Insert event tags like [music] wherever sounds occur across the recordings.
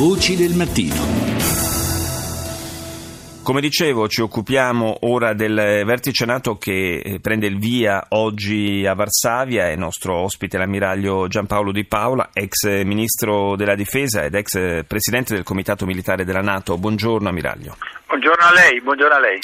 Voci del mattino. Come dicevo, ci occupiamo ora del vertice NATO che eh, prende il via oggi a Varsavia. È nostro ospite l'ammiraglio Giampaolo Di Paola, ex ministro della difesa ed ex presidente del Comitato Militare della NATO. Buongiorno, ammiraglio. Buongiorno a lei, buongiorno a lei.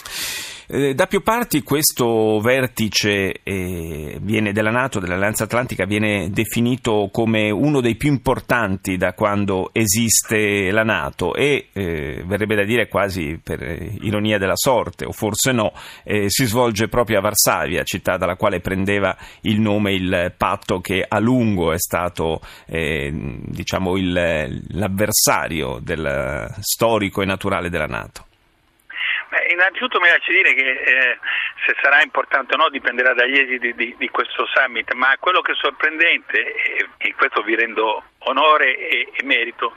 Eh, da più parti questo vertice eh, della Nato, dell'Alleanza Atlantica, viene definito come uno dei più importanti da quando esiste la Nato e eh, verrebbe da dire quasi per ironia della sorte, o forse no, eh, si svolge proprio a Varsavia, città dalla quale prendeva il nome il patto che a lungo è stato eh, diciamo il, l'avversario del, storico e naturale della Nato. Beh, innanzitutto mi lasci dire che eh, se sarà importante o no dipenderà dagli esiti di, di questo summit, ma quello che è sorprendente, e in questo vi rendo onore e, e merito,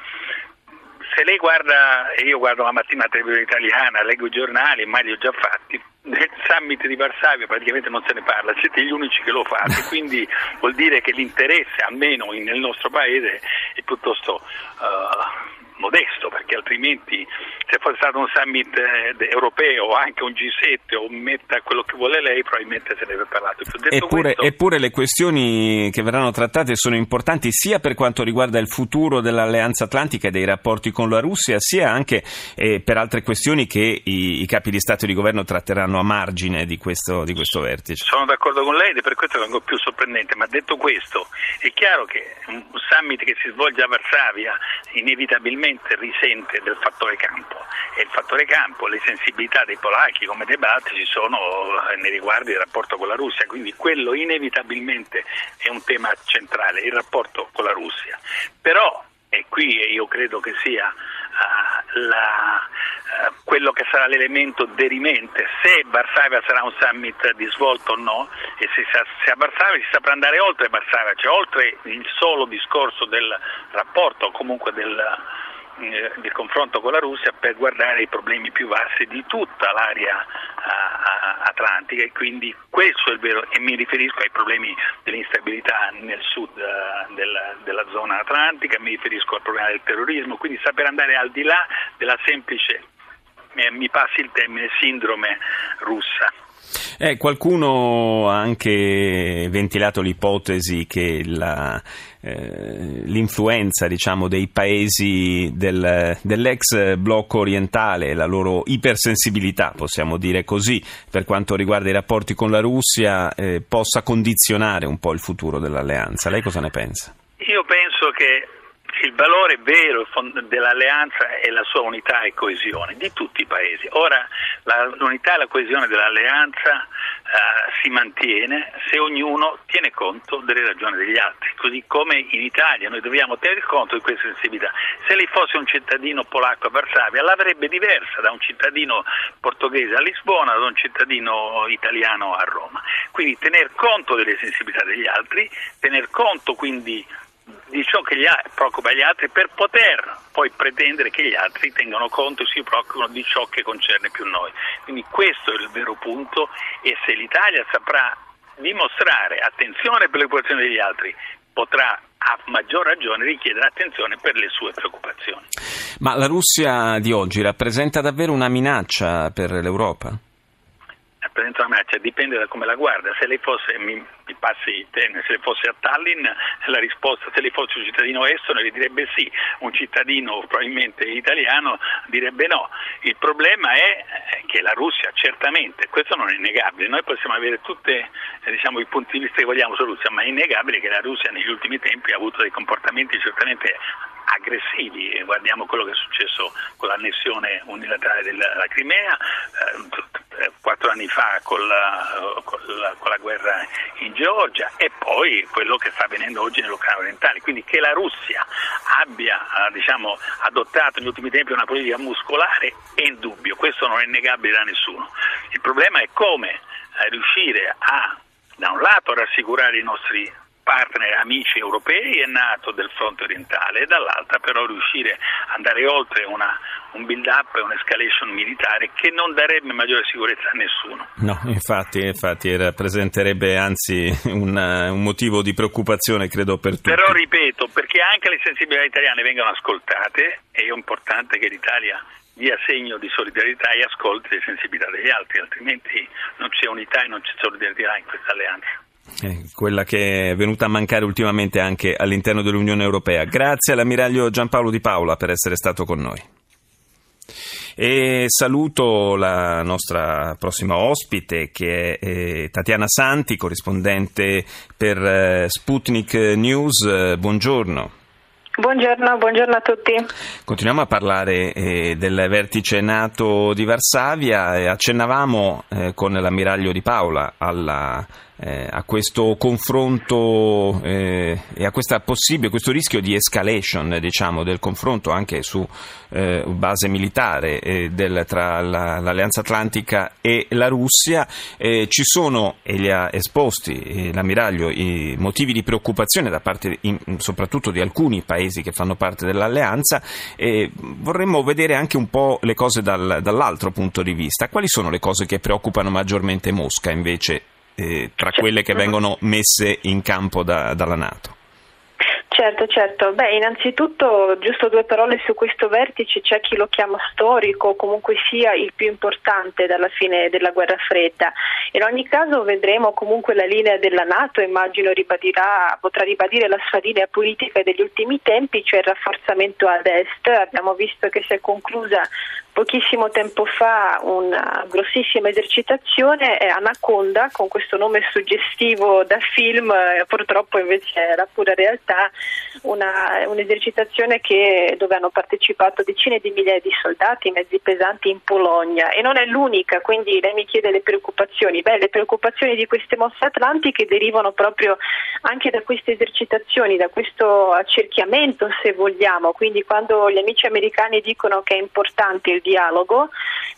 se lei guarda, e io guardo la mattina la televisione italiana, leggo i giornali, mai li ho già fatti, nel summit di Varsavia praticamente non se ne parla, siete gli unici che lo fate, [laughs] quindi vuol dire che l'interesse, almeno nel nostro paese, è piuttosto uh, modesto, perché altrimenti se fosse stato un summit eh, europeo o anche un G7 o metta quello che vuole lei, probabilmente se ne avrebbe parlato più. Eppure, questo... eppure, le questioni che verranno trattate sono importanti sia per quanto riguarda il futuro dell'Alleanza Atlantica e dei rapporti con la Russia, sia anche eh, per altre questioni che i, i, capi di Stato e di Governo tratteranno a margine di questo, di questo vertice. Sono d'accordo con lei ed è per questo che vengo più sorprendente, ma detto questo, è chiaro che un summit che si svolge a Varsavia inevitabilmente sicuramente risente del fattore campo e il fattore campo, le sensibilità dei polacchi come dei baltici sono eh, nei riguardi del rapporto con la Russia, quindi quello inevitabilmente è un tema centrale, il rapporto con la Russia. Però, e qui io credo che sia uh, la, uh, quello che sarà l'elemento derimente, se Varsavia sarà un summit di svolta o no, e se, se a Varsavia si saprà andare oltre Varsavia, cioè oltre il solo discorso del rapporto comunque del eh, del confronto con la Russia per guardare i problemi più vasti di tutta l'area atlantica e quindi questo è il vero e mi riferisco ai problemi dell'instabilità nel sud uh, della, della, zona atlantica, mi riferisco al problema del terrorismo, quindi saper andare al di là della semplice, eh, mi passi il termine, sindrome russa. Eh, qualcuno ha anche ventilato l'ipotesi che la, eh, l'influenza diciamo, dei paesi del, dell'ex blocco orientale, la loro ipersensibilità, possiamo dire così, per quanto riguarda i rapporti con la Russia, eh, possa condizionare un po' il futuro dell'alleanza. Lei cosa ne pensa? Io penso che il valore vero dell'alleanza è la sua unità e coesione di tutti i paesi. Ora la, l'unità e la coesione dell'alleanza uh, si mantiene se ognuno tiene conto delle ragioni degli altri, così come in Italia noi dobbiamo tenere conto di queste sensibilità. Se lei fosse un cittadino polacco a Varsavia l'avrebbe diversa da un cittadino portoghese a Lisbona, da un cittadino italiano a Roma. Quindi tener conto delle sensibilità degli altri, tener conto quindi di ciò che gli ha, preoccupa gli altri per poter poi pretendere che gli altri tengano conto e si preoccupino di ciò che concerne più noi. Quindi questo è il vero punto e se l'Italia saprà dimostrare attenzione per le preoccupazioni degli altri, potrà a maggior ragione richiedere attenzione per le sue preoccupazioni. Ma la Russia di oggi rappresenta davvero una minaccia per l'Europa? Rappresenta una minaccia, dipende da come la guarda. Se lei fosse, mi, mi passi termine, se fosse a Tallinn, la risposta, se lei fosse un cittadino estone, le direbbe sì, un cittadino probabilmente italiano direbbe no. Il problema è che la Russia, certamente, questo non è innegabile, noi possiamo avere tutti eh, diciamo, i punti di vista che vogliamo sulla Russia, ma è innegabile che la Russia negli ultimi tempi ha avuto dei comportamenti certamente aggressivi, guardiamo quello che è successo con l'annessione unilaterale della Crimea, eh, quattro anni fa con la, con, la, con la, guerra in Georgia e poi quello che sta avvenendo oggi nell'Ucraina orientale. Quindi che la Russia abbia eh, diciamo, adottato negli ultimi tempi una politica muscolare è indubbio, questo non è negabile da nessuno. Il problema è come eh, riuscire a, da un lato, rassicurare i nostri partner amici europei e NATO del fronte orientale e dall'altra però riuscire ad andare oltre una, un build-up e un'escalation militare che non darebbe maggiore sicurezza a nessuno. No, infatti, infatti rappresenterebbe anzi un, un, motivo di preoccupazione credo per tutti. Però ripeto, perché anche le sensibilità italiane vengano ascoltate è importante che l'Italia dia segno di solidarietà e ascolti le sensibilità degli altri, altrimenti non c'è unità e non c'è solidarietà in questa alleanza. Eh, quella che è venuta a mancare ultimamente anche all'interno dell'Unione Europea. Grazie all'ammiraglio Giampaolo Di Paola per essere stato con noi. E saluto la nostra prossima ospite che è eh, Tatiana Santi, corrispondente per eh, Sputnik News. Buongiorno. Buongiorno, buongiorno, a tutti. Continuiamo a parlare eh, del vertice NATO di Varsavia. Accennavamo eh, con l'ammiraglio Di Paola alla eh, a questo confronto eh, e a questo rischio di escalation diciamo, del confronto anche su eh, base militare eh, del, tra la, l'Alleanza Atlantica e la Russia. Eh, ci sono, e li ha esposti eh, l'ammiraglio, i motivi di preoccupazione da parte in, soprattutto di alcuni paesi che fanno parte dell'Alleanza. vorremmo vedere anche un po' le cose dal, dall'altro punto di vista. Quali sono le cose che preoccupano maggiormente Mosca invece eh, tra quelle che vengono messe in campo da, dalla Nato? Certo, certo. Beh, innanzitutto giusto due parole su questo vertice, c'è chi lo chiama storico, comunque sia il più importante dalla fine della guerra fredda. In ogni caso vedremo comunque la linea della Nato, immagino ribadirà, potrà ribadire la sua linea politica degli ultimi tempi, cioè il rafforzamento ad est. Abbiamo visto che si è conclusa pochissimo tempo fa una grossissima esercitazione è Anaconda con questo nome suggestivo da film, purtroppo invece è la pura realtà, una, un'esercitazione che, dove hanno partecipato decine di migliaia di soldati, mezzi pesanti in Polonia e non è l'unica, quindi lei mi chiede le preoccupazioni. Beh, le preoccupazioni di queste mosse atlantiche derivano proprio anche da queste esercitazioni, da questo accerchiamento se vogliamo, quindi quando gli amici americani dicono che è importante il dialogo,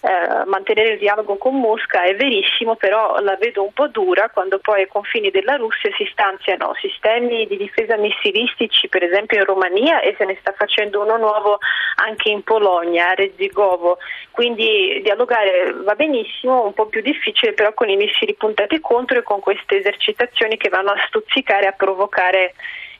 eh, mantenere il dialogo con Mosca è verissimo, però la vedo un po' dura quando poi ai confini della Russia si stanziano sistemi di difesa missilistici, per esempio in Romania, e se ne sta facendo uno nuovo anche in Polonia, a Rezzigovo. Quindi dialogare va benissimo, un po' più difficile però con i missili puntati contro e con queste esercitazioni che vanno a stuzzicare, a provocare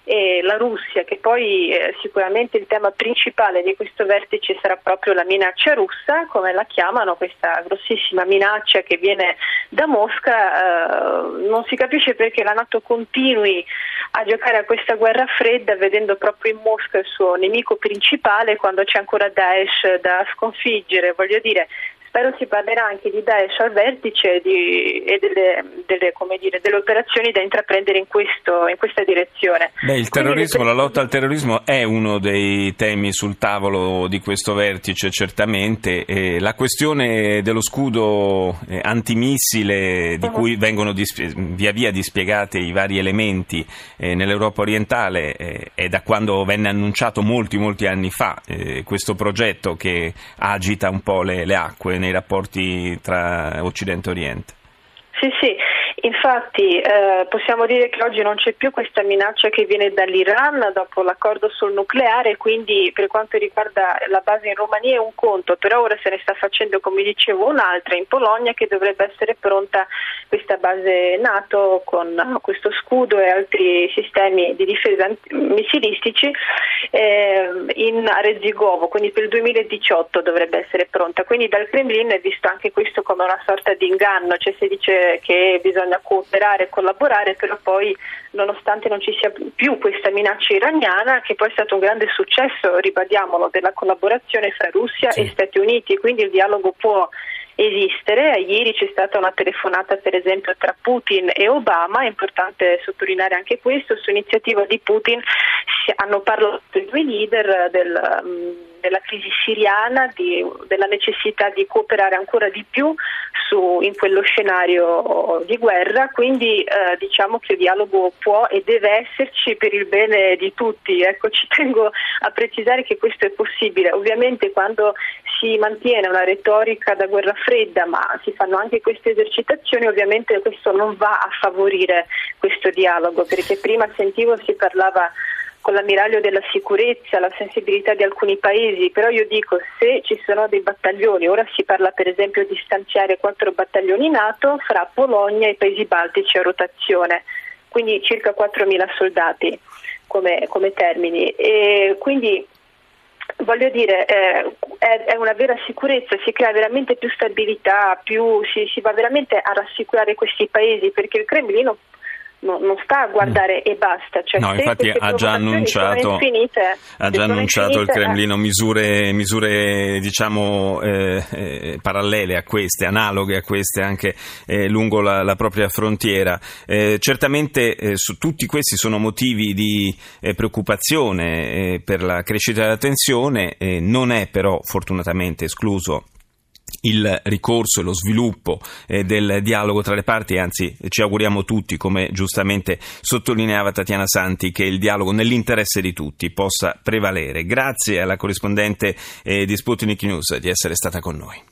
e la Russia, che poi eh, sicuramente il tema principale di questo vertice sarà proprio la minaccia russa, come la chiamano, questa grossissima minaccia che viene da Mosca, eh, non si capisce perché la Nato continui a giocare a questa guerra fredda vedendo proprio in Mosca il suo nemico principale quando c'è ancora Daesh da sconfiggere, voglio dire Spero si parlerà anche di Daesh al vertice di, e delle, delle, dire, delle, operazioni da intraprendere in, questo, in questa direzione. Beh, il terrorismo, la lotta al terrorismo è uno dei temi sul tavolo di questo vertice, certamente. E la questione dello scudo eh, antimissile di uh-huh. cui vengono dispi- via via dispiegati i vari elementi eh, nell'Europa orientale eh, è da quando venne annunciato molti, molti anni fa eh, questo progetto che agita un po' le, le acque nei rapporti tra Occidente e Oriente. Sì, sì, Infatti eh, possiamo dire che oggi non c'è più questa minaccia che viene dall'Iran dopo l'accordo sul nucleare, quindi per quanto riguarda la base in Romania è un conto, però ora se ne sta facendo come dicevo un'altra in Polonia che dovrebbe essere pronta questa base NATO con questo scudo e altri sistemi di difesa missilistici eh, in Rezzigovo, quindi per il 2018 dovrebbe essere pronta. Quindi dal Cremlino è visto anche questo come una sorta di inganno, cioè si dice che bisogna bisogna cooperare e collaborare, però poi nonostante non ci sia più questa minaccia iraniana, che poi è stato un grande successo, ribadiamolo, della collaborazione fra Russia sì. e Stati Uniti, quindi il dialogo può esistere. Ieri c'è stata una telefonata per esempio tra Putin e Obama, è importante sottolineare anche questo, su iniziativa di Putin hanno parlato i due leader del, mm, della crisi siriana, di, della necessità di cooperare ancora di più su, in quello scenario di guerra, quindi eh, diciamo che il dialogo può e deve esserci per il bene di tutti. Ecco, ci [laughs] tengo a precisare che questo è possibile. Ovviamente quando si mantiene una retorica da guerra fredda, ma si fanno anche queste esercitazioni, ovviamente questo non va a favorire questo dialogo, perché prima sentivo si parlava con l'ammiraglio della sicurezza, la sensibilità di alcuni paesi, però io dico se ci sono dei battaglioni, ora si parla per esempio di stanziare quattro battaglioni NATO fra Polonia e Paesi Baltici a rotazione, quindi circa 4.000 soldati come, come termini. E quindi voglio dire, eh, è, è, una vera sicurezza, si crea veramente più stabilità, più, si, si va veramente a rassicurare questi paesi perché il Cremlino no, non sta a guardare mm. e basta. Cioè, no, infatti ha già annunciato, infinite, ha già annunciato infinite, il Cremlino misure, misure diciamo, eh, eh, parallele a queste, analoghe a queste anche eh, lungo la, la, propria frontiera. Eh, certamente eh, su, tutti questi sono motivi di eh, preoccupazione per la crescita della tensione, non è però fortunatamente escluso il ricorso e lo sviluppo eh, del dialogo tra le parti, anzi ci auguriamo tutti, come giustamente sottolineava Tatiana Santi, che il dialogo nell'interesse di tutti possa prevalere. Grazie alla corrispondente eh, di Sputnik News di essere stata con noi.